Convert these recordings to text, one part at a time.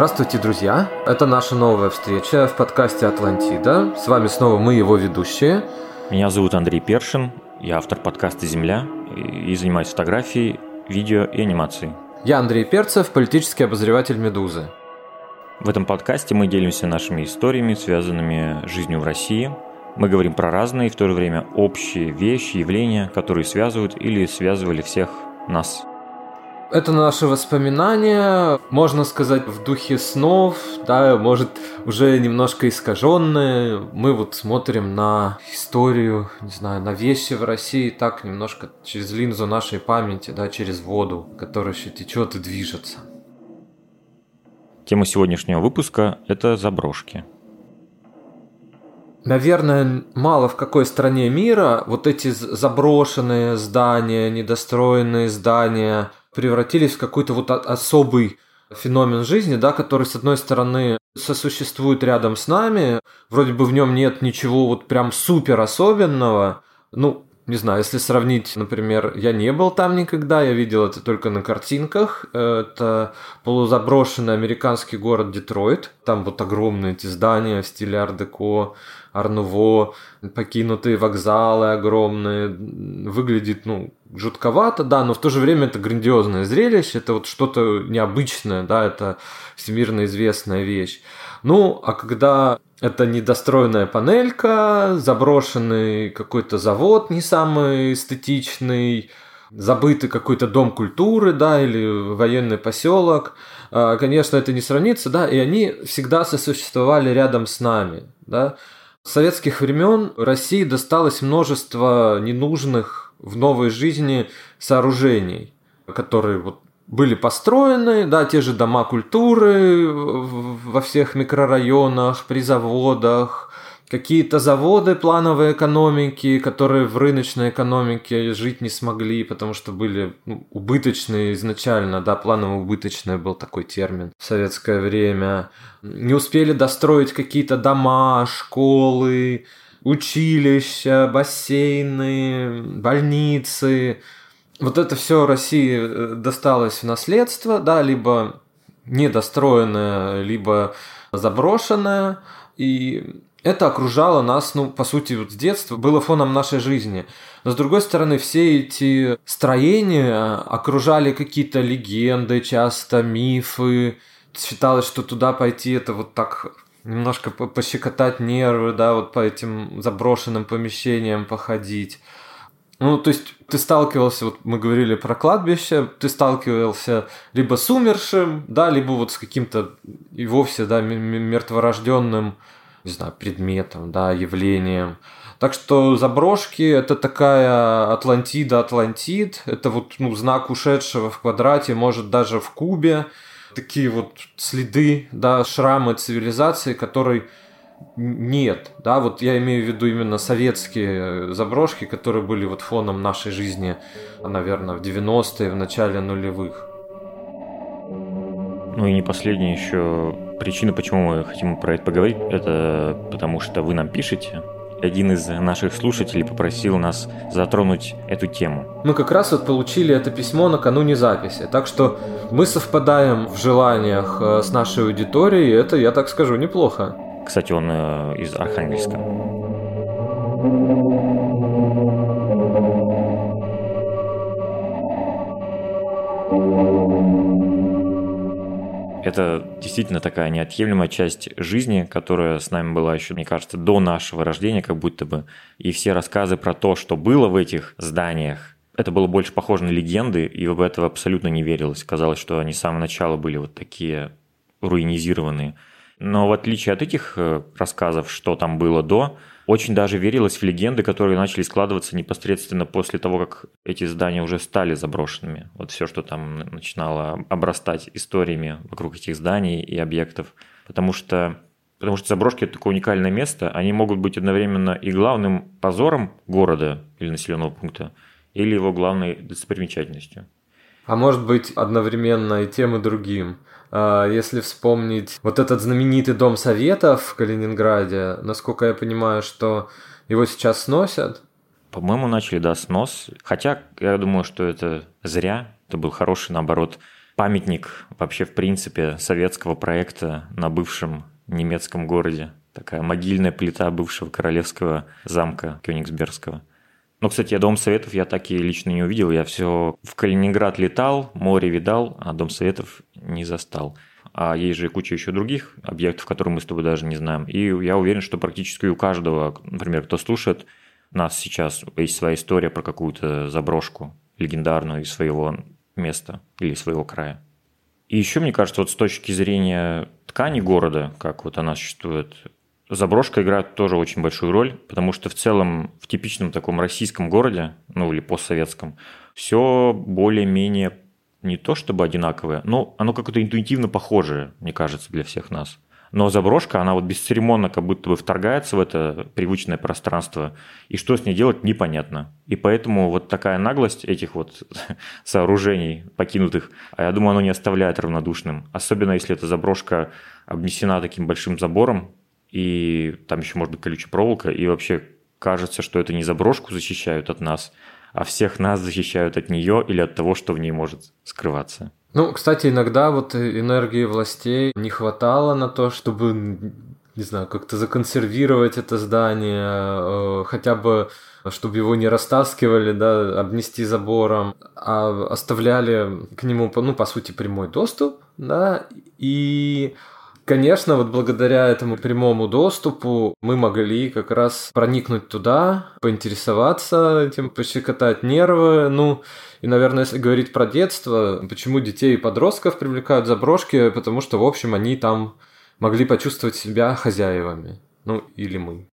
Здравствуйте, друзья! Это наша новая встреча в подкасте «Атлантида». С вами снова мы, его ведущие. Меня зовут Андрей Першин, я автор подкаста «Земля» и занимаюсь фотографией, видео и анимацией. Я Андрей Перцев, политический обозреватель «Медузы». В этом подкасте мы делимся нашими историями, связанными с жизнью в России. Мы говорим про разные, в то же время общие вещи, явления, которые связывают или связывали всех нас. Это наши воспоминания, можно сказать, в духе снов, да, может, уже немножко искаженные. Мы вот смотрим на историю, не знаю, на вещи в России так немножко через линзу нашей памяти, да, через воду, которая еще течет и движется. Тема сегодняшнего выпуска – это заброшки. Наверное, мало в какой стране мира вот эти заброшенные здания, недостроенные здания – превратились в какой-то вот особый феномен жизни, да, который, с одной стороны, сосуществует рядом с нами, вроде бы в нем нет ничего вот прям супер особенного, ну, не знаю, если сравнить, например, я не был там никогда, я видел это только на картинках. Это полузаброшенный американский город Детройт. Там вот огромные эти здания в стиле ар-деко, ар-нуво, покинутые вокзалы огромные. Выглядит, ну, жутковато, да, но в то же время это грандиозное зрелище, это вот что-то необычное, да, это всемирно известная вещь. Ну, а когда это недостроенная панелька, заброшенный какой-то завод не самый эстетичный, забытый какой-то дом культуры, да, или военный поселок. А, конечно, это не сравнится, да, и они всегда сосуществовали рядом с нами, да. С советских времен России досталось множество ненужных в новой жизни сооружений, которые вот были построены, да, те же дома культуры во всех микрорайонах, при заводах, какие-то заводы плановой экономики, которые в рыночной экономике жить не смогли, потому что были ну, убыточные изначально, да, планово-убыточный был такой термин в советское время. Не успели достроить какие-то дома, школы, училища, бассейны, больницы, вот это все России э, досталось в наследство, да, либо недостроенное, либо заброшенное, и это окружало нас, ну, по сути, вот с детства, было фоном нашей жизни. Но, с другой стороны, все эти строения окружали какие-то легенды, часто мифы. Считалось, что туда пойти это вот так немножко пощекотать нервы, да, вот по этим заброшенным помещениям походить. Ну, то есть ты сталкивался, вот мы говорили про кладбище, ты сталкивался либо с умершим, да, либо вот с каким-то и вовсе, да, мертворожденным, не знаю, предметом, да, явлением. Так что заброшки – это такая Атлантида, Атлантид, это вот ну, знак ушедшего в квадрате, может даже в кубе, такие вот следы, да, шрамы цивилизации, которые нет, да, вот я имею в виду именно советские заброшки, которые были вот фоном нашей жизни, наверное, в 90-е, в начале нулевых. Ну и не последняя еще причина, почему мы хотим про это поговорить, это потому что вы нам пишете. Один из наших слушателей попросил нас затронуть эту тему. Мы как раз вот получили это письмо накануне записи, так что мы совпадаем в желаниях э, с нашей аудиторией, это, я так скажу, неплохо. Кстати, он э, из Архангельска. Это действительно такая неотъемлемая часть жизни, которая с нами была еще, мне кажется, до нашего рождения, как будто бы. И все рассказы про то, что было в этих зданиях, это было больше похоже на легенды, и в это абсолютно не верилось. Казалось, что они с самого начала были вот такие руинизированные. Но в отличие от этих э, рассказов, что там было до, очень даже верилось в легенды, которые начали складываться непосредственно после того, как эти здания уже стали заброшенными. Вот все, что там начинало обрастать историями вокруг этих зданий и объектов. Потому что Потому что заброшки – это такое уникальное место. Они могут быть одновременно и главным позором города или населенного пункта, или его главной достопримечательностью. А может быть одновременно и тем, и другим. А, если вспомнить вот этот знаменитый дом советов в Калининграде, насколько я понимаю, что его сейчас сносят. По-моему, начали, да, снос. Хотя я думаю, что это зря. Это был хороший, наоборот, памятник вообще, в принципе, советского проекта на бывшем немецком городе. Такая могильная плита бывшего королевского замка Кёнигсбергского. Но, кстати, Дом Советов я так и лично не увидел. Я все в Калининград летал, море видал, а Дом Советов не застал. А есть же куча еще других объектов, которые мы с тобой даже не знаем. И я уверен, что практически у каждого, например, кто слушает нас сейчас, есть своя история про какую-то заброшку легендарную из своего места или своего края. И еще, мне кажется, вот с точки зрения ткани города, как вот она существует, заброшка играет тоже очень большую роль, потому что в целом в типичном таком российском городе, ну или постсоветском, все более-менее не то чтобы одинаковое, но оно как-то интуитивно похожее, мне кажется, для всех нас. Но заброшка, она вот бесцеремонно как будто бы вторгается в это привычное пространство, и что с ней делать, непонятно. И поэтому вот такая наглость этих вот сооружений покинутых, а я думаю, оно не оставляет равнодушным. Особенно если эта заброшка обнесена таким большим забором, и там еще может быть колючая проволока, и вообще кажется, что это не заброшку защищают от нас, а всех нас защищают от нее или от того, что в ней может скрываться. Ну, кстати, иногда вот энергии властей не хватало на то, чтобы, не знаю, как-то законсервировать это здание, э, хотя бы чтобы его не растаскивали, да, обнести забором, а оставляли к нему, ну, по сути, прямой доступ, да, и Конечно, вот благодаря этому прямому доступу мы могли как раз проникнуть туда, поинтересоваться этим, пощекотать нервы. Ну, и, наверное, если говорить про детство, почему детей и подростков привлекают заброшки, потому что, в общем, они там могли почувствовать себя хозяевами. Ну, или мы.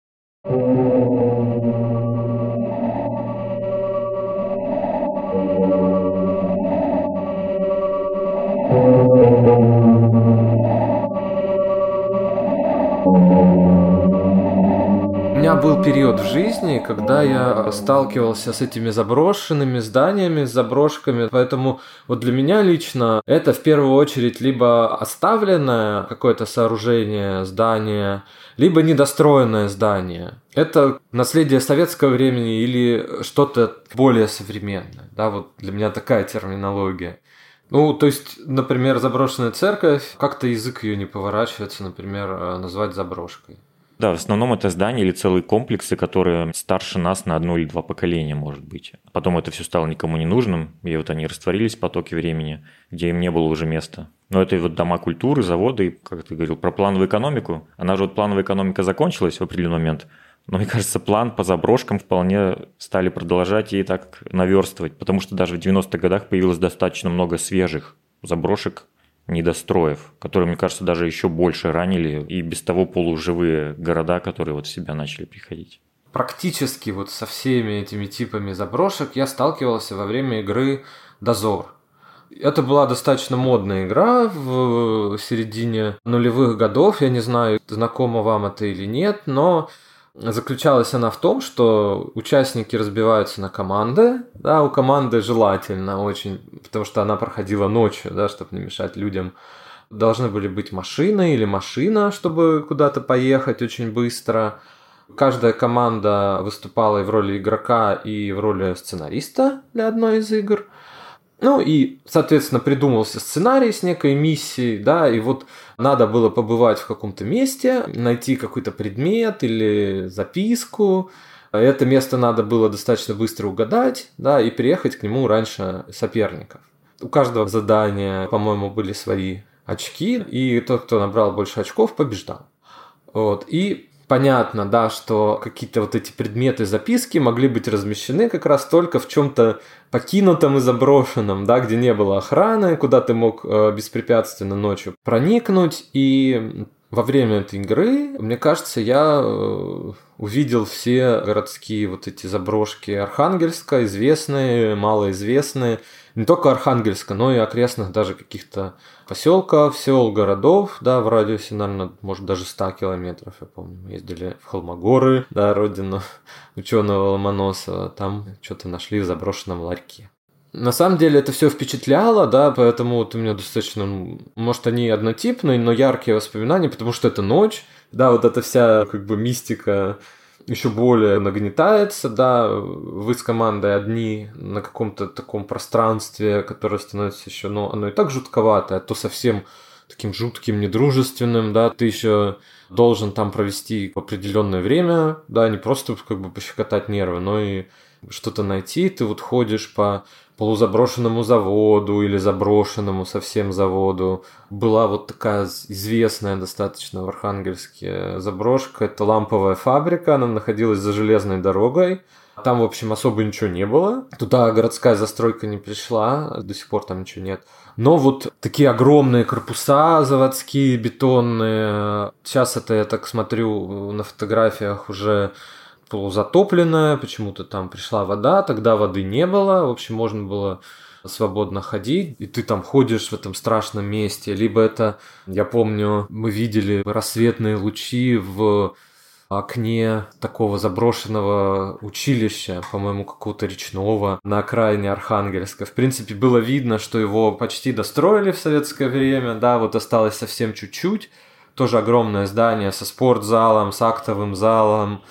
Был период в жизни, когда я сталкивался с этими заброшенными зданиями, с заброшками, поэтому вот для меня лично это в первую очередь либо оставленное какое-то сооружение, здание, либо недостроенное здание. Это наследие советского времени или что-то более современное. Да, вот для меня такая терминология. Ну, то есть, например, заброшенная церковь, как-то язык ее не поворачивается, например, э, назвать заброшкой. Да, в основном это здания или целые комплексы, которые старше нас на одно или два поколения, может быть. Потом это все стало никому не нужным, и вот они растворились в потоке времени, где им не было уже места. Но это вот дома культуры, заводы, и, как ты говорил, про плановую экономику. Она же вот плановая экономика закончилась в определенный момент, но мне кажется, план по заброшкам вполне стали продолжать и так наверстывать, потому что даже в 90-х годах появилось достаточно много свежих заброшек, недостроев, которые, мне кажется, даже еще больше ранили и без того полуживые города, которые вот в себя начали приходить. Практически вот со всеми этими типами заброшек я сталкивался во время игры «Дозор». Это была достаточно модная игра в середине нулевых годов. Я не знаю, знакомо вам это или нет, но Заключалась она в том, что участники разбиваются на команды. Да, у команды желательно очень, потому что она проходила ночью, да, чтобы не мешать людям. Должны были быть машины или машина, чтобы куда-то поехать очень быстро. Каждая команда выступала и в роли игрока, и в роли сценариста для одной из игр. Ну и, соответственно, придумался сценарий с некой миссией, да, и вот надо было побывать в каком-то месте, найти какой-то предмет или записку. Это место надо было достаточно быстро угадать, да, и приехать к нему раньше соперников. У каждого задания, по-моему, были свои очки, и тот, кто набрал больше очков, побеждал. Вот. И понятно, да, что какие-то вот эти предметы записки могли быть размещены как раз только в чем-то покинутом и заброшенном, да, где не было охраны, куда ты мог э, беспрепятственно ночью проникнуть. И во время этой игры, мне кажется, я э, увидел все городские вот эти заброшки Архангельска, известные, малоизвестные, не только Архангельска, но и окрестных даже каких-то поселков, сел, городов, да, в радиусе, наверное, может даже 100 километров, я помню. Мы ездили в Холмогоры, да, родину ученого Ломоносова, там что-то нашли в заброшенном ларьке. На самом деле это все впечатляло, да, поэтому вот у меня достаточно, может, они однотипные, но яркие воспоминания, потому что это ночь, да, вот эта вся как бы мистика еще более нагнетается, да, вы с командой одни на каком-то таком пространстве, которое становится еще, ну, оно и так жутковатое, а то совсем таким жутким, недружественным, да, ты еще должен там провести определенное время, да, не просто как бы пощекотать нервы, но и что-то найти, ты вот ходишь по полузаброшенному заводу или заброшенному совсем заводу. Была вот такая известная достаточно в Архангельске заброшка. Это ламповая фабрика, она находилась за железной дорогой. Там, в общем, особо ничего не было. Туда городская застройка не пришла, до сих пор там ничего нет. Но вот такие огромные корпуса заводские, бетонные. Сейчас это, я так смотрю, на фотографиях уже полузатопленная, почему-то там пришла вода, тогда воды не было, в общем, можно было свободно ходить, и ты там ходишь в этом страшном месте. Либо это, я помню, мы видели рассветные лучи в окне такого заброшенного училища, по-моему, какого-то речного на окраине Архангельска. В принципе, было видно, что его почти достроили в советское время, да, вот осталось совсем чуть-чуть. Тоже огромное здание со спортзалом, с актовым залом,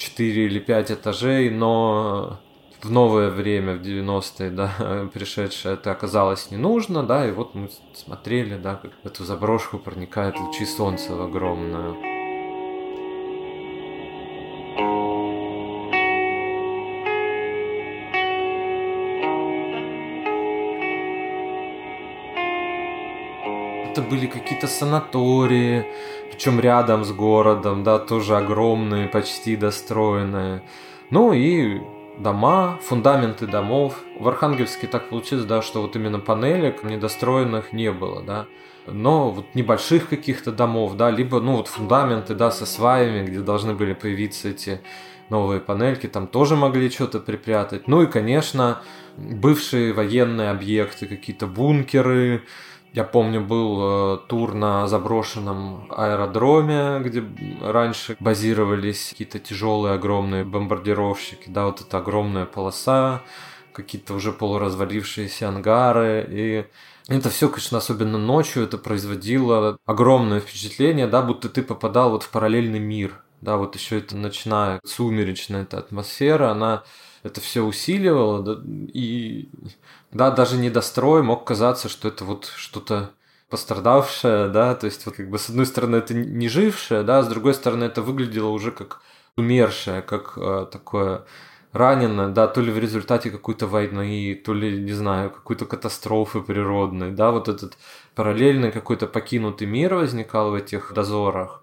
4 или 5 этажей, но в новое время, в 90-е, да, пришедшее, это оказалось не нужно, да, и вот мы смотрели, да, как в эту заброшку проникают лучи солнца в огромную. Были какие-то санатории, причем рядом с городом, да, тоже огромные, почти достроенные. Ну и дома, фундаменты домов. В Архангельске так получилось, да, что вот именно панелек недостроенных не было, да. Но вот небольших каких-то домов, да, либо, ну, вот фундаменты, да, со сваями, где должны были появиться эти новые панельки, там тоже могли что-то припрятать. Ну и, конечно, бывшие военные объекты, какие-то бункеры, я помню, был э, тур на заброшенном аэродроме, где раньше базировались какие-то тяжелые огромные бомбардировщики, да, вот эта огромная полоса, какие-то уже полуразвалившиеся ангары, и это все, конечно, особенно ночью, это производило огромное впечатление, да, будто ты попадал вот в параллельный мир, да, вот еще это ночная сумеречная эта атмосфера, она это все усиливало, да, и да, даже недострой мог казаться, что это вот что-то пострадавшее, да, то есть вот как бы с одной стороны это не жившее, да, с другой стороны это выглядело уже как умершее, как э, такое раненое, да, то ли в результате какой-то войны, то ли, не знаю, какой-то катастрофы природной, да, вот этот параллельный какой-то покинутый мир возникал в этих дозорах.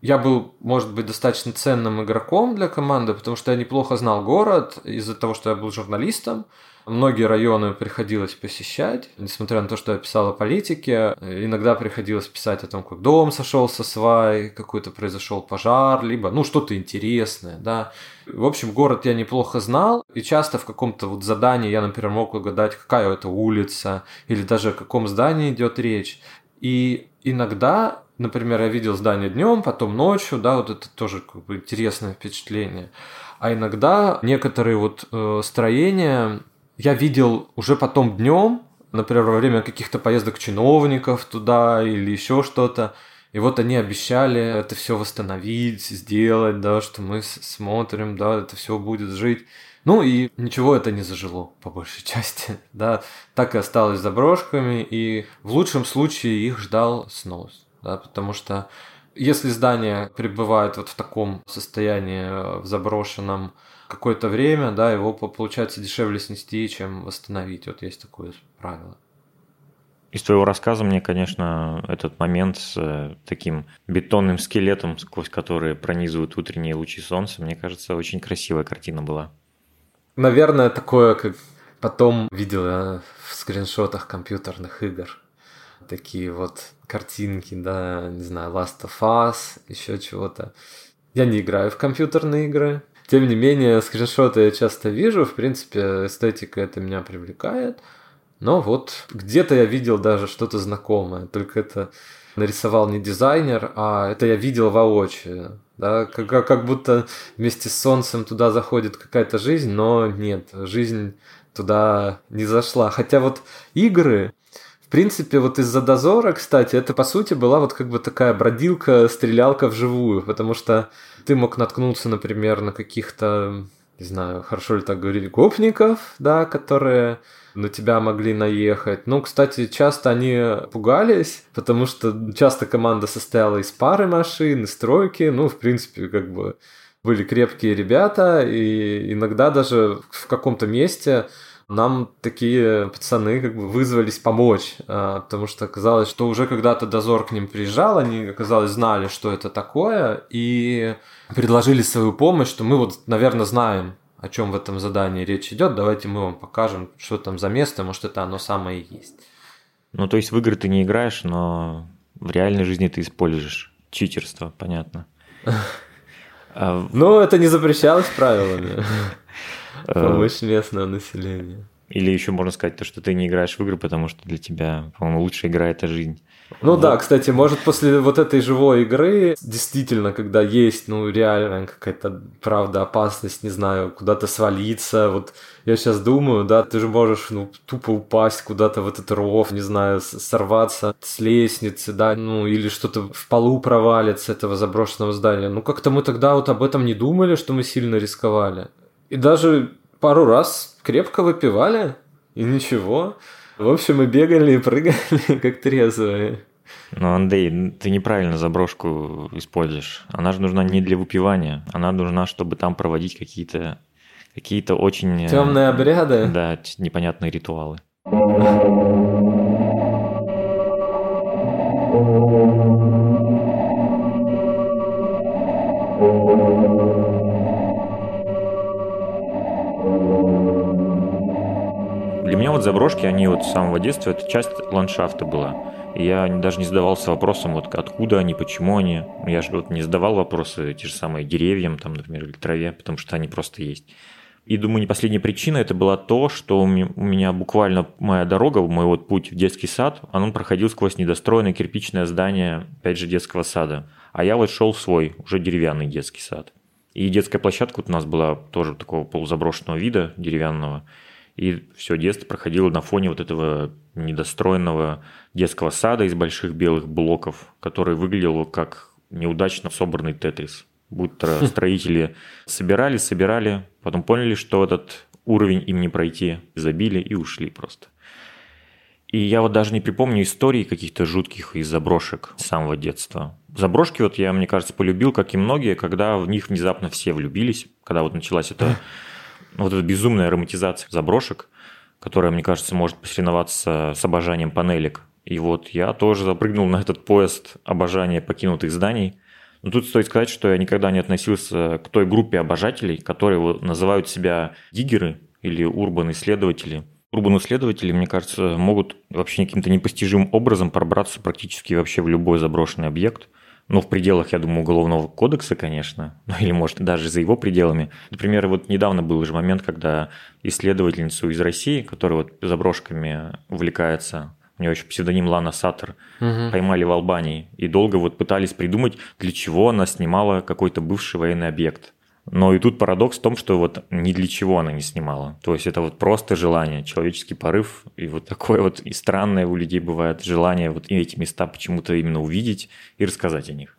Я был, может быть, достаточно ценным игроком для команды, потому что я неплохо знал город из-за того, что я был журналистом, Многие районы приходилось посещать, несмотря на то, что я писал о политике. Иногда приходилось писать о том, как дом сошел со свай, какой-то произошел пожар, либо, ну, что-то интересное, да. В общем, город я неплохо знал, и часто в каком-то вот задании я, например, мог угадать, какая это улица, или даже о каком здании идет речь. И иногда, например, я видел здание днем, потом ночью, да, вот это тоже как бы интересное впечатление. А иногда некоторые вот э, строения я видел уже потом днем, например, во время каких-то поездок чиновников туда или еще что-то. И вот они обещали это все восстановить, сделать, да, что мы смотрим, да, это все будет жить. Ну и ничего это не зажило, по большей части, да, так и осталось заброшками, и в лучшем случае их ждал снос, да, потому что если здание пребывает вот в таком состоянии э, в заброшенном какое-то время, да, его получается дешевле снести, чем восстановить. Вот есть такое правило. Из твоего рассказа мне, конечно, этот момент с э, таким бетонным скелетом, сквозь который пронизывают утренние лучи солнца, мне кажется, очень красивая картина была. Наверное, такое, как потом видел я в скриншотах компьютерных игр. Такие вот картинки, да, не знаю, Last of Us, еще чего-то. Я не играю в компьютерные игры, тем не менее, скриншоты я часто вижу, в принципе, эстетика это меня привлекает. Но вот где-то я видел даже что-то знакомое, только это нарисовал не дизайнер, а это я видел воочию. Да? Как, как будто вместе с солнцем туда заходит какая-то жизнь, но нет, жизнь туда не зашла. Хотя вот игры, в принципе, вот из-за дозора, кстати, это по сути была вот как бы такая бродилка, стрелялка вживую, потому что ты мог наткнуться, например, на каких-то, не знаю, хорошо ли так говорить, гопников, да, которые на тебя могли наехать. Ну, кстати, часто они пугались, потому что часто команда состояла из пары машин, из тройки, ну, в принципе, как бы были крепкие ребята, и иногда даже в каком-то месте нам такие пацаны как бы вызвались помочь, а, потому что оказалось, что уже когда-то дозор к ним приезжал, они, оказалось, знали, что это такое, и предложили свою помощь, что мы вот, наверное, знаем, о чем в этом задании речь идет, давайте мы вам покажем, что там за место, может, это оно самое и есть. Ну, то есть в игры ты не играешь, но в реальной жизни ты используешь читерство, понятно. Ну, это не запрещалось правилами. Э, Помощь местного населения. Или еще можно сказать то, что ты не играешь в игры, потому что для тебя, по-моему, лучшая игра – это жизнь. Ну вот. да, кстати, может после вот этой живой игры, действительно, когда есть, ну, реально какая-то, правда, опасность, не знаю, куда-то свалиться, вот я сейчас думаю, да, ты же можешь, ну, тупо упасть куда-то в этот ров, не знаю, сорваться с лестницы, да, ну, или что-то в полу провалится этого заброшенного здания. Ну, как-то мы тогда вот об этом не думали, что мы сильно рисковали. И даже пару раз крепко выпивали, и ничего. В общем, мы бегали и прыгали, как трезвые. Ну, Андрей, ты неправильно заброшку используешь. Она же нужна не для выпивания, она нужна, чтобы там проводить какие-то какие-то очень... Э, Темные обряды? Да, непонятные ритуалы. вот заброшки, они вот с самого детства, это часть ландшафта была. Я даже не задавался вопросом, вот откуда они, почему они. Я же вот не задавал вопросы те же самые деревьям, там, например, или траве, потому что они просто есть. И думаю, не последняя причина это была то, что у меня буквально моя дорога, мой вот путь в детский сад, он проходил сквозь недостроенное кирпичное здание, опять же, детского сада. А я вот шел в свой, уже деревянный детский сад. И детская площадка вот у нас была тоже такого полузаброшенного вида, деревянного. И все детство проходило на фоне вот этого недостроенного детского сада из больших белых блоков, который выглядел как неудачно собранный тетрис. Будто строители собирали, собирали, потом поняли, что этот уровень им не пройти, забили и ушли просто. И я вот даже не припомню истории каких-то жутких из заброшек с самого детства. Заброшки вот я, мне кажется, полюбил, как и многие, когда в них внезапно все влюбились, когда вот началась эта вот эта безумная романтизация заброшек, которая, мне кажется, может посоревноваться с обожанием панелек. И вот я тоже запрыгнул на этот поезд обожания покинутых зданий. Но тут стоит сказать, что я никогда не относился к той группе обожателей, которые называют себя диггеры или урбан-исследователи. Урбан-исследователи, мне кажется, могут вообще каким-то непостижимым образом пробраться практически вообще в любой заброшенный объект – ну, в пределах, я думаю, уголовного кодекса, конечно, ну, или, может, даже за его пределами. Например, вот недавно был же момент, когда исследовательницу из России, которая вот заброшками увлекается, у нее еще псевдоним Лана Саттер, угу. поймали в Албании и долго вот пытались придумать, для чего она снимала какой-то бывший военный объект. Но и тут парадокс в том, что вот ни для чего она не снимала. То есть это вот просто желание, человеческий порыв. И вот такое вот и странное у людей бывает желание вот эти места почему-то именно увидеть и рассказать о них.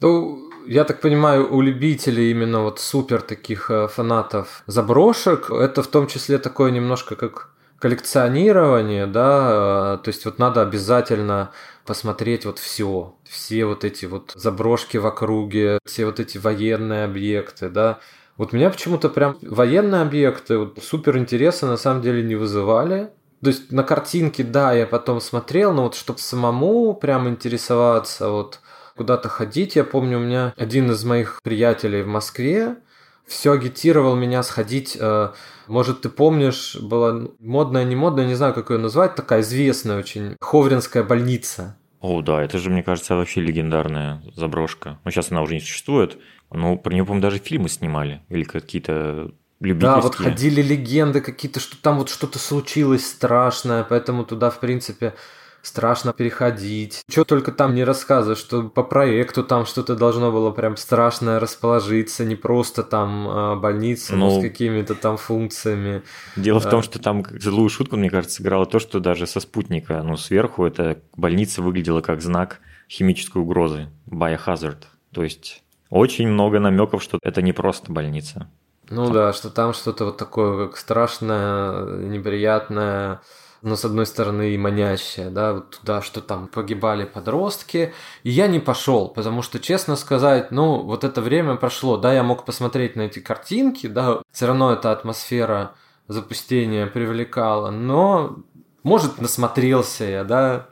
Ну, я так понимаю, у любителей именно вот супер таких э, фанатов заброшек, это в том числе такое немножко как коллекционирование, да, то есть вот надо обязательно посмотреть вот все, все вот эти вот заброшки в округе, все вот эти военные объекты, да. Вот меня почему-то прям военные объекты вот, супер интереса на самом деле не вызывали. То есть на картинке, да, я потом смотрел, но вот чтобы самому прям интересоваться, вот куда-то ходить, я помню, у меня один из моих приятелей в Москве все агитировал меня сходить э, может, ты помнишь, была модная, не модная, не знаю, как ее назвать, такая известная очень, Ховринская больница. О, да, это же, мне кажется, вообще легендарная заброшка. Ну, сейчас она уже не существует, но про нее, по-моему, даже фильмы снимали. Или какие-то любительские. Да, вот ходили легенды какие-то, что там вот что-то случилось страшное, поэтому туда, в принципе, страшно переходить. Что только там не рассказывают, что по проекту там что-то должно было прям страшное расположиться, не просто там а, больница ну, с какими-то там функциями. Дело в том, а. что там злую шутку, мне кажется, сыграло то, что даже со спутника, ну, сверху эта больница выглядела как знак химической угрозы, biohazard. То есть очень много намеков, что это не просто больница. Ну да, что там что-то вот такое, как страшное, неприятное, но с одной стороны и манящее, да, вот туда, что там погибали подростки. И я не пошел, потому что, честно сказать, ну, вот это время прошло, да, я мог посмотреть на эти картинки, да, все равно эта атмосфера запустения привлекала, но, может, насмотрелся я, да.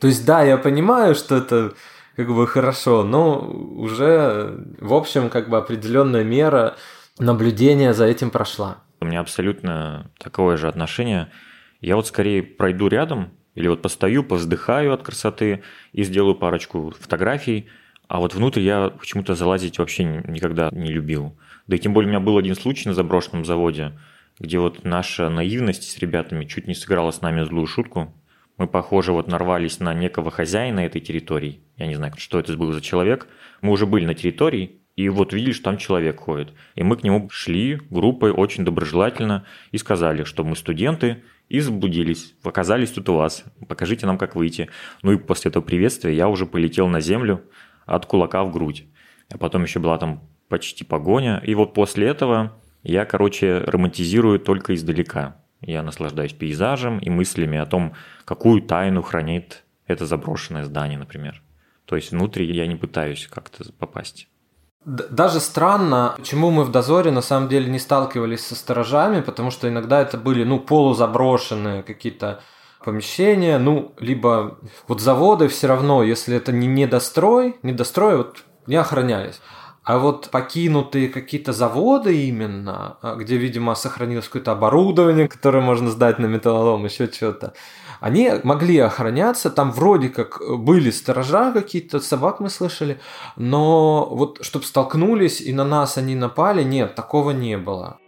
То есть, да, я понимаю, что это как бы хорошо, но уже, в общем, как бы определенная мера наблюдения за этим прошла. У меня абсолютно такое же отношение – я вот скорее пройду рядом или вот постою, повздыхаю от красоты и сделаю парочку фотографий, а вот внутрь я почему-то залазить вообще никогда не любил. Да и тем более у меня был один случай на заброшенном заводе, где вот наша наивность с ребятами чуть не сыграла с нами злую шутку. Мы, похоже, вот нарвались на некого хозяина этой территории. Я не знаю, что это был за человек. Мы уже были на территории, и вот что там человек ходит. И мы к нему шли группой очень доброжелательно и сказали, что мы студенты, и заблудились. Оказались тут у вас. Покажите нам, как выйти. Ну и после этого приветствия я уже полетел на землю от кулака в грудь. А потом еще была там почти погоня. И вот после этого я, короче, романтизирую только издалека. Я наслаждаюсь пейзажем и мыслями о том, какую тайну хранит это заброшенное здание, например. То есть внутрь я не пытаюсь как-то попасть. Даже странно, почему мы в дозоре на самом деле не сталкивались со сторожами, потому что иногда это были, ну, полузаброшенные какие-то помещения, ну, либо вот заводы все равно, если это не недострой, недострой вот не охранялись. А вот покинутые какие-то заводы именно, а, где, видимо, сохранилось какое-то оборудование, которое можно сдать на металлолом, еще что-то, они могли охраняться, там вроде как были сторожа какие-то, собак мы слышали, но вот чтобы столкнулись и на нас они напали, нет, такого не было.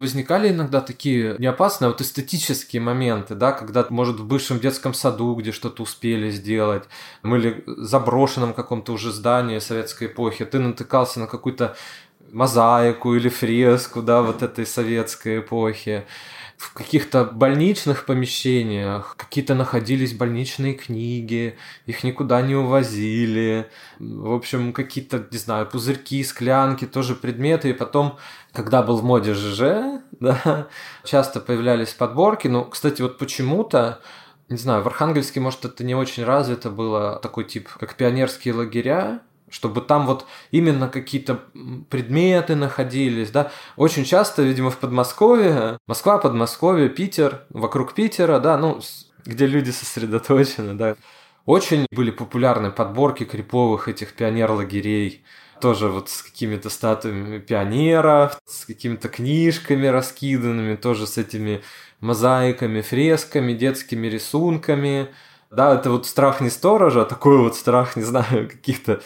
Возникали иногда такие неопасные, вот эстетические моменты, да, когда, может, в бывшем детском саду, где что-то успели сделать, или заброшенном каком-то уже здании советской эпохи, ты натыкался на какую-то мозаику или фреску, да, вот этой советской эпохи в каких-то больничных помещениях какие-то находились больничные книги, их никуда не увозили. В общем, какие-то, не знаю, пузырьки, склянки, тоже предметы. И потом, когда был в моде ЖЖ, да, часто появлялись подборки. Ну, кстати, вот почему-то не знаю, в Архангельске, может, это не очень развито было, такой тип, как пионерские лагеря, чтобы там вот именно какие-то предметы находились, да. Очень часто, видимо, в Подмосковье, Москва, Подмосковье, Питер, вокруг Питера, да, ну, где люди сосредоточены, да. Очень были популярны подборки криповых этих пионер-лагерей, тоже вот с какими-то статуями пионеров, с какими-то книжками раскиданными, тоже с этими мозаиками, фресками, детскими рисунками. Да, это вот страх не сторожа, а такой вот страх, не знаю, каких-то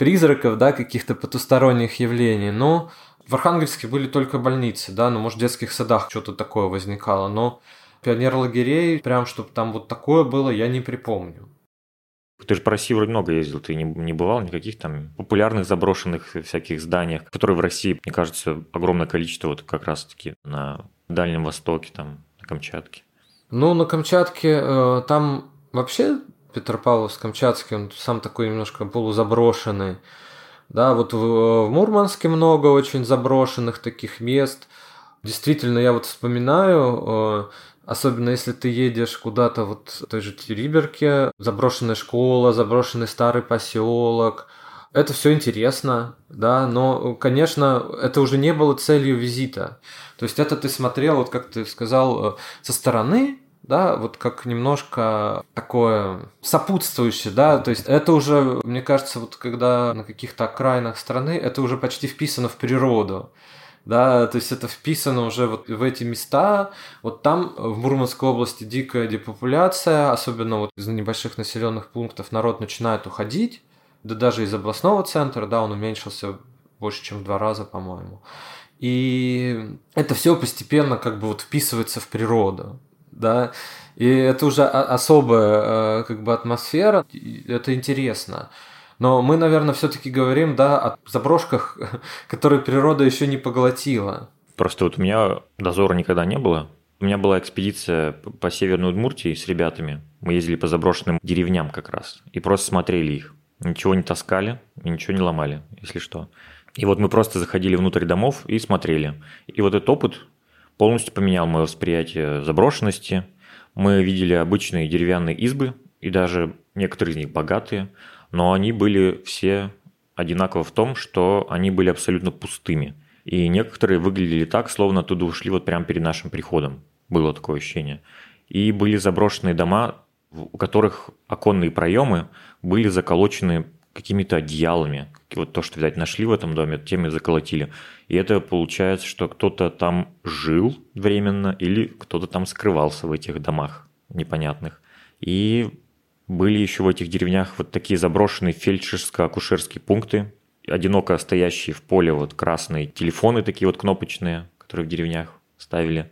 призраков, да, каких-то потусторонних явлений. Но в Архангельске были только больницы, да, ну, может, в детских садах что-то такое возникало, но пионер-лагерей, прям, чтобы там вот такое было, я не припомню. Ты же по России вроде много ездил, ты не, не бывал никаких там популярных заброшенных всяких зданиях, которые в России, мне кажется, огромное количество вот как раз-таки на Дальнем Востоке, там, на Камчатке. Ну, на Камчатке э, там вообще Петропавловск-Камчатский, он сам такой немножко полузаброшенный. Да, вот в, в Мурманске много очень заброшенных таких мест. Действительно, я вот вспоминаю, э, особенно если ты едешь куда-то вот в той же Териберке, заброшенная школа, заброшенный старый поселок. Это все интересно, да, но, конечно, это уже не было целью визита. То есть это ты смотрел, вот как ты сказал, э, со стороны, да, вот как немножко такое сопутствующее, да, то есть это уже, мне кажется, вот когда на каких-то окраинах страны, это уже почти вписано в природу, да, то есть это вписано уже вот в эти места, вот там в Мурманской области дикая депопуляция, особенно вот из небольших населенных пунктов народ начинает уходить, да даже из областного центра, да, он уменьшился больше, чем в два раза, по-моему. И это все постепенно как бы вот вписывается в природу, да, и это уже особая э, как бы атмосфера, это интересно. Но мы, наверное, все-таки говорим, да, о заброшках, которые природа еще не поглотила. Просто вот у меня дозора никогда не было. У меня была экспедиция по Северной Удмуртии с ребятами. Мы ездили по заброшенным деревням как раз и просто смотрели их. Ничего не таскали, ничего не ломали, если что. И вот мы просто заходили внутрь домов и смотрели. И вот этот опыт полностью поменял мое восприятие заброшенности. Мы видели обычные деревянные избы, и даже некоторые из них богатые, но они были все одинаково в том, что они были абсолютно пустыми. И некоторые выглядели так, словно оттуда ушли вот прямо перед нашим приходом. Было такое ощущение. И были заброшенные дома, у которых оконные проемы были заколочены какими-то одеялами. Вот то, что, видать, нашли в этом доме, тем и заколотили. И это получается, что кто-то там жил временно или кто-то там скрывался в этих домах непонятных. И были еще в этих деревнях вот такие заброшенные фельдшерско-акушерские пункты, одиноко стоящие в поле вот красные телефоны такие вот кнопочные, которые в деревнях ставили.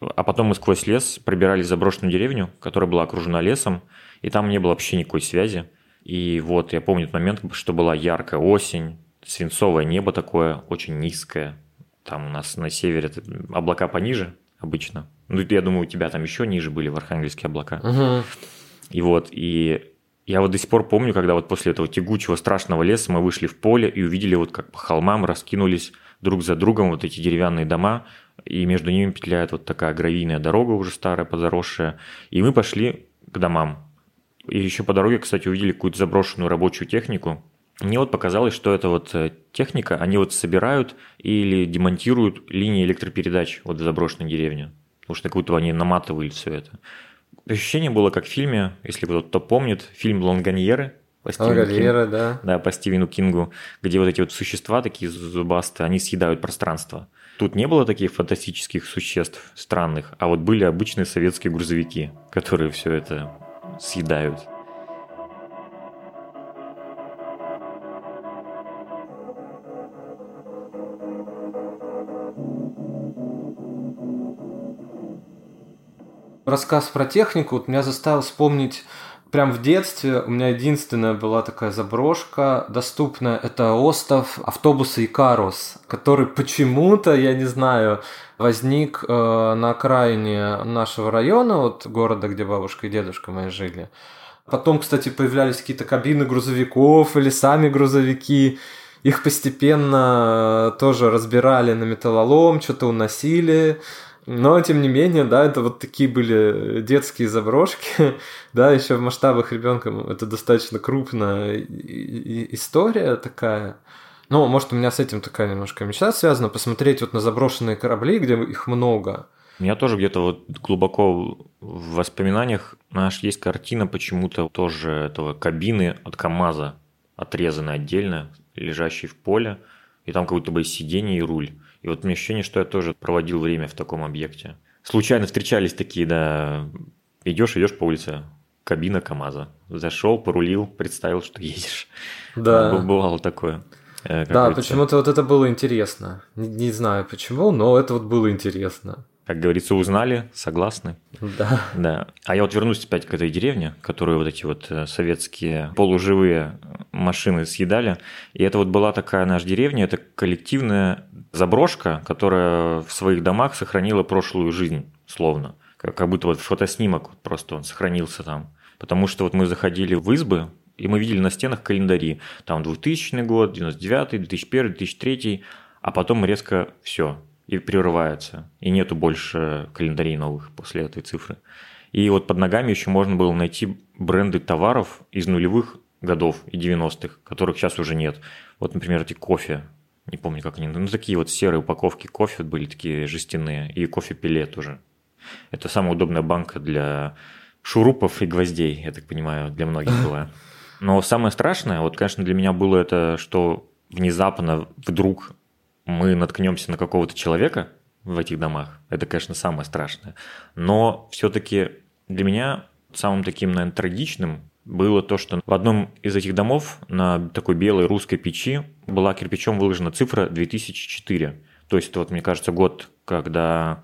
А потом мы сквозь лес пробирались в заброшенную деревню, которая была окружена лесом, и там не было вообще никакой связи. И вот я помню тот момент, что была яркая осень, свинцовое небо такое, очень низкое. Там у нас на севере облака пониже обычно. Ну, я думаю, у тебя там еще ниже были в Архангельске облака. Угу. И вот, и я вот до сих пор помню, когда вот после этого тягучего страшного леса мы вышли в поле и увидели вот как по холмам раскинулись друг за другом вот эти деревянные дома, и между ними петляет вот такая гравийная дорога уже старая, подзаросшая. И мы пошли к домам. И еще по дороге, кстати, увидели какую-то заброшенную рабочую технику. Мне вот показалось, что это вот э, техника, они вот собирают или демонтируют линии электропередач вот в заброшенной деревне. Потому что как будто они наматывали все это. Ощущение было как в фильме, если кто-то помнит, фильм «Лонганьеры», по Лонганьеры, да. Да, по Стивену Кингу, где вот эти вот существа такие зубастые, они съедают пространство. Тут не было таких фантастических существ странных, а вот были обычные советские грузовики, которые все это съедают. Рассказ про технику вот меня заставил вспомнить Прям в детстве у меня единственная была такая заброшка доступная. Это остов автобуса Икарус, который почему-то, я не знаю, возник э, на окраине нашего района, вот города, где бабушка и дедушка мои жили. Потом, кстати, появлялись какие-то кабины грузовиков или сами грузовики. Их постепенно э, тоже разбирали на металлолом, что-то уносили. Но, тем не менее, да, это вот такие были детские заброшки, да, еще в масштабах ребенка это достаточно крупная история такая. Ну, может, у меня с этим такая немножко мечта связана, посмотреть вот на заброшенные корабли, где их много. У меня тоже где-то вот глубоко в воспоминаниях наш есть картина почему-то тоже этого кабины от КАМАЗа, отрезанной отдельно, лежащей в поле, и там как будто бы сиденье и руль. И вот у меня ощущение, что я тоже проводил время в таком объекте. Случайно встречались такие, да, идешь, идешь по улице, кабина КАМАЗа. Зашел, порулил, представил, что едешь. Да. Бывало такое. Э, да, почему-то вот это было интересно. Не, не знаю почему, но это вот было интересно как говорится, узнали, согласны. Да. Да. А я вот вернусь опять к этой деревне, которую вот эти вот э, советские полуживые машины съедали. И это вот была такая наша деревня, это коллективная заброшка, которая в своих домах сохранила прошлую жизнь, словно. Как будто вот фотоснимок просто он сохранился там. Потому что вот мы заходили в избы, и мы видели на стенах календари. Там 2000 год, 99 2001 2003 а потом резко все, и прерывается, и нету больше календарей новых после этой цифры. И вот под ногами еще можно было найти бренды товаров из нулевых годов и 90-х, которых сейчас уже нет. Вот, например, эти кофе, не помню, как они, ну, такие вот серые упаковки кофе были такие жестяные, и кофе-пиле тоже. Это самая удобная банка для шурупов и гвоздей, я так понимаю, для многих была. Но самое страшное, вот, конечно, для меня было это, что внезапно вдруг мы наткнемся на какого-то человека в этих домах, это, конечно, самое страшное. Но все-таки для меня самым таким, наверное, трагичным было то, что в одном из этих домов на такой белой русской печи была кирпичом выложена цифра 2004. То есть это вот, мне кажется, год, когда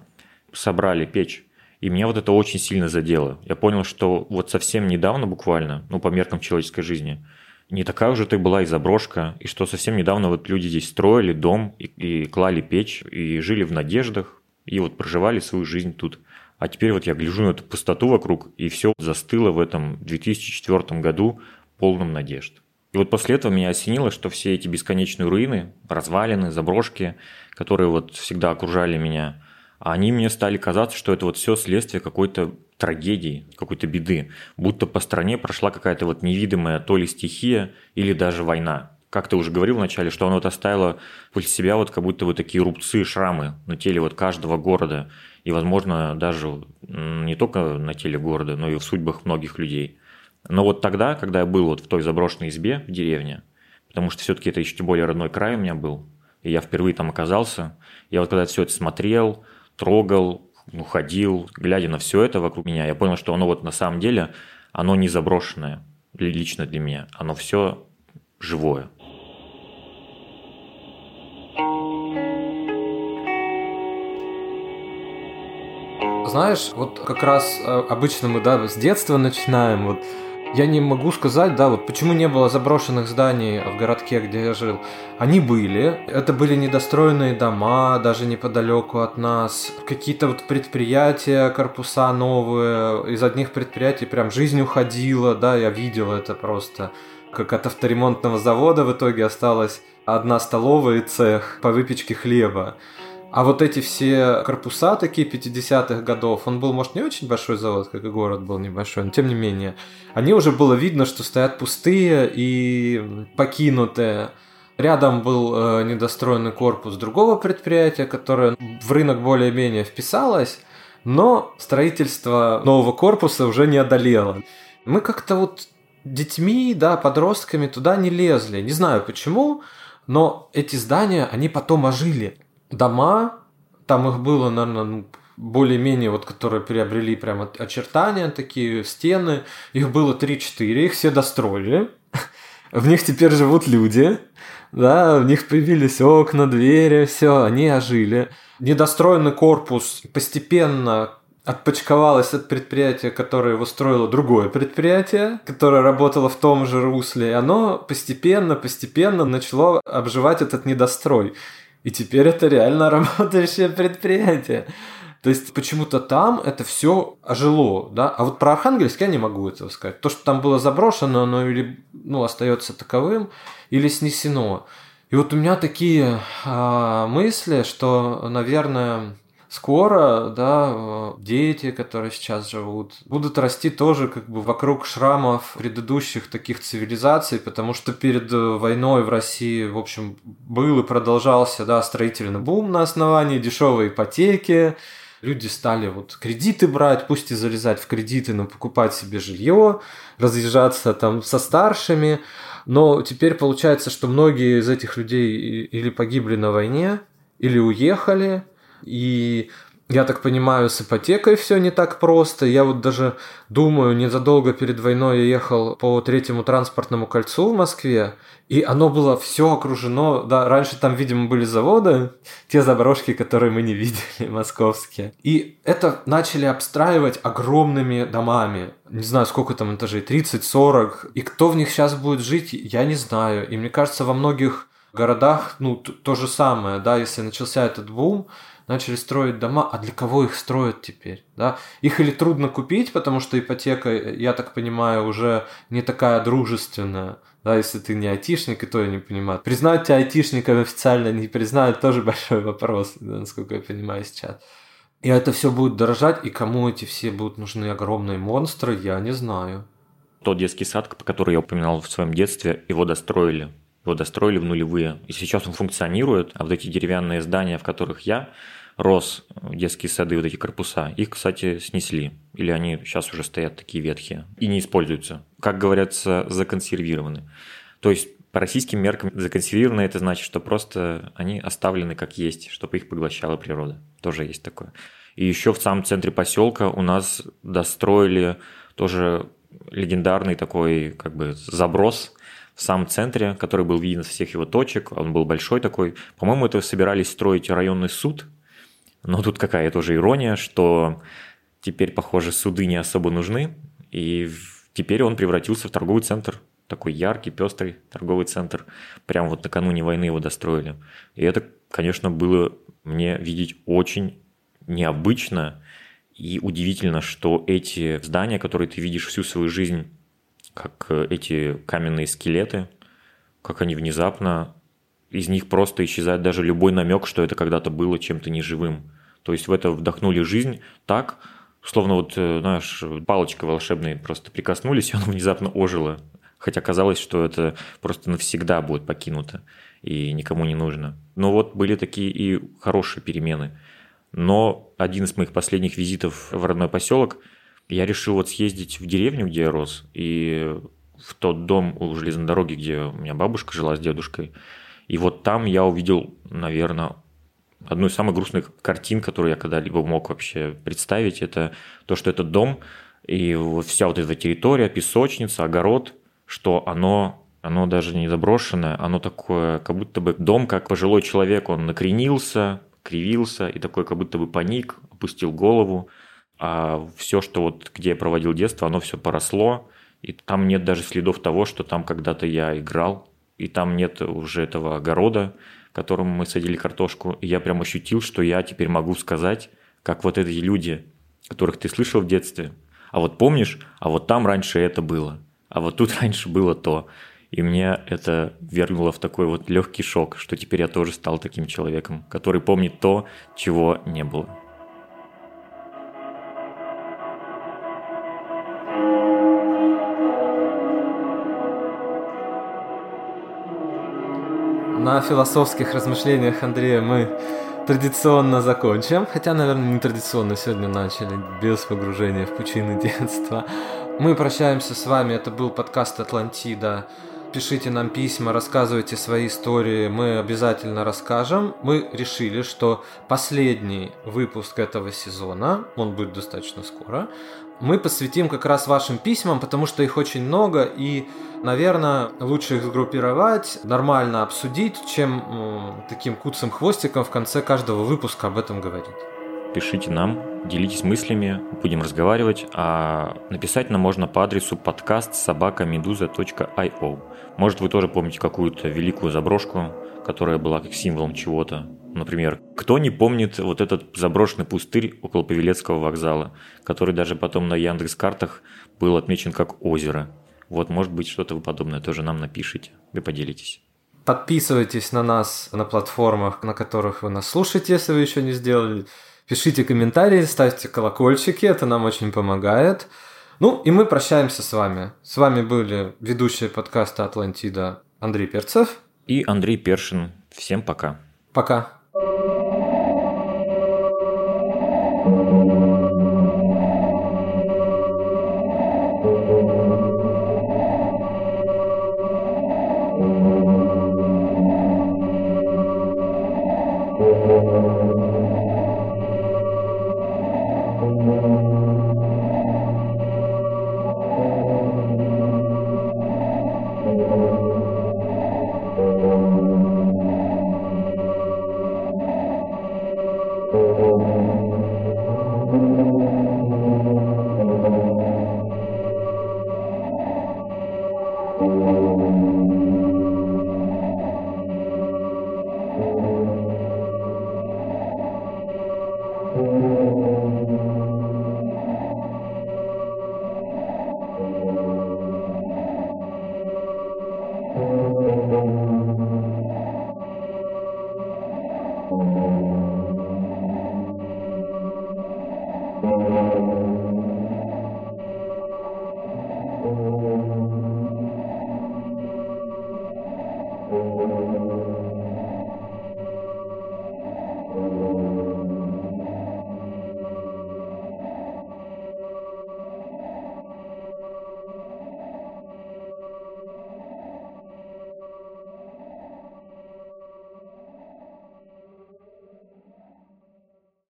собрали печь. И меня вот это очень сильно задело. Я понял, что вот совсем недавно буквально, ну по меркам человеческой жизни, не такая уже ты была и заброшка, и что совсем недавно вот люди здесь строили дом и, и клали печь, и жили в надеждах, и вот проживали свою жизнь тут. А теперь вот я гляжу на эту пустоту вокруг, и все застыло в этом 2004 году полном надежд. И вот после этого меня осенило, что все эти бесконечные руины, развалины, заброшки, которые вот всегда окружали меня, они мне стали казаться, что это вот все следствие какой-то трагедии, какой-то беды. Будто по стране прошла какая-то вот невидимая то ли стихия или даже война. Как ты уже говорил вначале, что оно вот оставило после себя вот как будто вот такие рубцы, шрамы на теле вот каждого города. И, возможно, даже не только на теле города, но и в судьбах многих людей. Но вот тогда, когда я был вот в той заброшенной избе в деревне, потому что все-таки это еще более родной край у меня был, и я впервые там оказался, я вот когда все это смотрел, трогал, ну, ходил, глядя на все это вокруг меня, я понял, что оно вот на самом деле, оно не заброшенное лично для меня, оно все живое. Знаешь, вот как раз э, обычно мы, да, с детства начинаем, вот я не могу сказать, да, вот почему не было заброшенных зданий в городке, где я жил. Они были. Это были недостроенные дома, даже неподалеку от нас. Какие-то вот предприятия, корпуса новые. Из одних предприятий прям жизнь уходила, да, я видел это просто. Как от авторемонтного завода в итоге осталась одна столовая и цех по выпечке хлеба. А вот эти все корпуса такие 50-х годов, он был, может, не очень большой завод, как и город был небольшой, но тем не менее, они уже было видно, что стоят пустые и покинутые. Рядом был э, недостроенный корпус другого предприятия, которое в рынок более-менее вписалось, но строительство нового корпуса уже не одолело. Мы как-то вот детьми, да, подростками туда не лезли. Не знаю почему, но эти здания, они потом ожили дома, там их было, наверное, ну, более-менее, вот, которые приобрели прямо очертания такие, стены, их было 3-4, их все достроили, в них теперь живут люди, да, в них появились окна, двери, все, они ожили. Недостроенный корпус постепенно отпочковалось от предприятия, которое его строило другое предприятие, которое работало в том же русле, и оно постепенно, постепенно начало обживать этот недострой. И теперь это реально работающее предприятие. То есть почему-то там это все ожило, да. А вот про Архангельск я не могу этого сказать. То, что там было заброшено, оно или ну, остается таковым, или снесено. И вот у меня такие а, мысли, что, наверное, скоро, да, дети, которые сейчас живут, будут расти тоже как бы вокруг шрамов предыдущих таких цивилизаций, потому что перед войной в России, в общем, был и продолжался, да, строительный бум на основании дешевой ипотеки, люди стали вот кредиты брать, пусть и залезать в кредиты, но покупать себе жилье, разъезжаться там со старшими. Но теперь получается, что многие из этих людей или погибли на войне, или уехали, и я так понимаю, с ипотекой все не так просто. Я вот даже думаю, незадолго перед войной я ехал по третьему транспортному кольцу в Москве, и оно было все окружено. Да, раньше там, видимо, были заводы, те заброшки, которые мы не видели, московские. И это начали обстраивать огромными домами. Не знаю, сколько там этажей, 30-40. И кто в них сейчас будет жить, я не знаю. И мне кажется, во многих городах, ну, то же самое, да, если начался этот бум, начали строить дома, а для кого их строят теперь? Да? Их или трудно купить, потому что ипотека, я так понимаю, уже не такая дружественная, да, если ты не айтишник, и то я не понимаю. Признать тебя айтишником официально не признают, тоже большой вопрос, да, насколько я понимаю сейчас. И это все будет дорожать, и кому эти все будут нужны огромные монстры, я не знаю. Тот детский сад, который я упоминал в своем детстве, его достроили его достроили в нулевые. И сейчас он функционирует, а вот эти деревянные здания, в которых я рос, детские сады, вот эти корпуса, их, кстати, снесли. Или они сейчас уже стоят такие ветхие и не используются. Как говорится, законсервированы. То есть по российским меркам законсервированы это значит, что просто они оставлены как есть, чтобы их поглощала природа. Тоже есть такое. И еще в самом центре поселка у нас достроили тоже легендарный такой как бы заброс в самом центре, который был виден со всех его точек. Он был большой такой. По-моему, это собирались строить районный суд. Но тут какая тоже ирония, что теперь, похоже, суды не особо нужны. И теперь он превратился в торговый центр. Такой яркий, пестрый торговый центр. Прямо вот накануне войны его достроили. И это, конечно, было мне видеть очень необычно и удивительно, что эти здания, которые ты видишь всю свою жизнь, как э, эти каменные скелеты, как они внезапно, из них просто исчезает даже любой намек, что это когда-то было чем-то неживым. То есть в это вдохнули жизнь так, словно вот, э, знаешь, палочкой волшебной просто прикоснулись, и оно внезапно ожило. Хотя казалось, что это просто навсегда будет покинуто и никому не нужно. Но вот были такие и хорошие перемены. Но один из моих последних визитов в родной поселок, я решил вот съездить в деревню, где я рос, и в тот дом у железной дороги, где у меня бабушка жила с дедушкой. И вот там я увидел, наверное, одну из самых грустных картин, которую я когда-либо мог вообще представить, это то, что этот дом и вся вот эта территория, песочница, огород, что оно оно даже не заброшенное, оно такое, как будто бы дом, как пожилой человек, он накренился, кривился и такой как будто бы паник, опустил голову. А все, что вот где я проводил детство, оно все поросло, и там нет даже следов того, что там когда-то я играл, и там нет уже этого огорода, которым мы садили картошку. И я прям ощутил, что я теперь могу сказать, как вот эти люди, которых ты слышал в детстве, а вот помнишь, а вот там раньше это было, а вот тут раньше было то. И меня это вернуло в такой вот легкий шок, что теперь я тоже стал таким человеком, который помнит то, чего не было. На философских размышлениях Андрея мы традиционно закончим, хотя, наверное, не традиционно сегодня начали, без погружения в пучины детства. Мы прощаемся с вами, это был подкаст «Атлантида», пишите нам письма, рассказывайте свои истории, мы обязательно расскажем. Мы решили, что последний выпуск этого сезона, он будет достаточно скоро, мы посвятим как раз вашим письмам, потому что их очень много, и, наверное, лучше их сгруппировать, нормально обсудить, чем таким куцым хвостиком в конце каждого выпуска об этом говорить пишите нам, делитесь мыслями, будем разговаривать. А написать нам можно по адресу подкаст собакамедуза.io. Может, вы тоже помните какую-то великую заброшку, которая была как символом чего-то. Например, кто не помнит вот этот заброшенный пустырь около Павелецкого вокзала, который даже потом на Яндекс-картах был отмечен как озеро. Вот, может быть, что-то подобное тоже нам напишите, вы поделитесь. Подписывайтесь на нас на платформах, на которых вы нас слушаете, если вы еще не сделали. Пишите комментарии, ставьте колокольчики, это нам очень помогает. Ну и мы прощаемся с вами. С вами были ведущие подкаста «Атлантида» Андрей Перцев и Андрей Першин. Всем пока. Пока.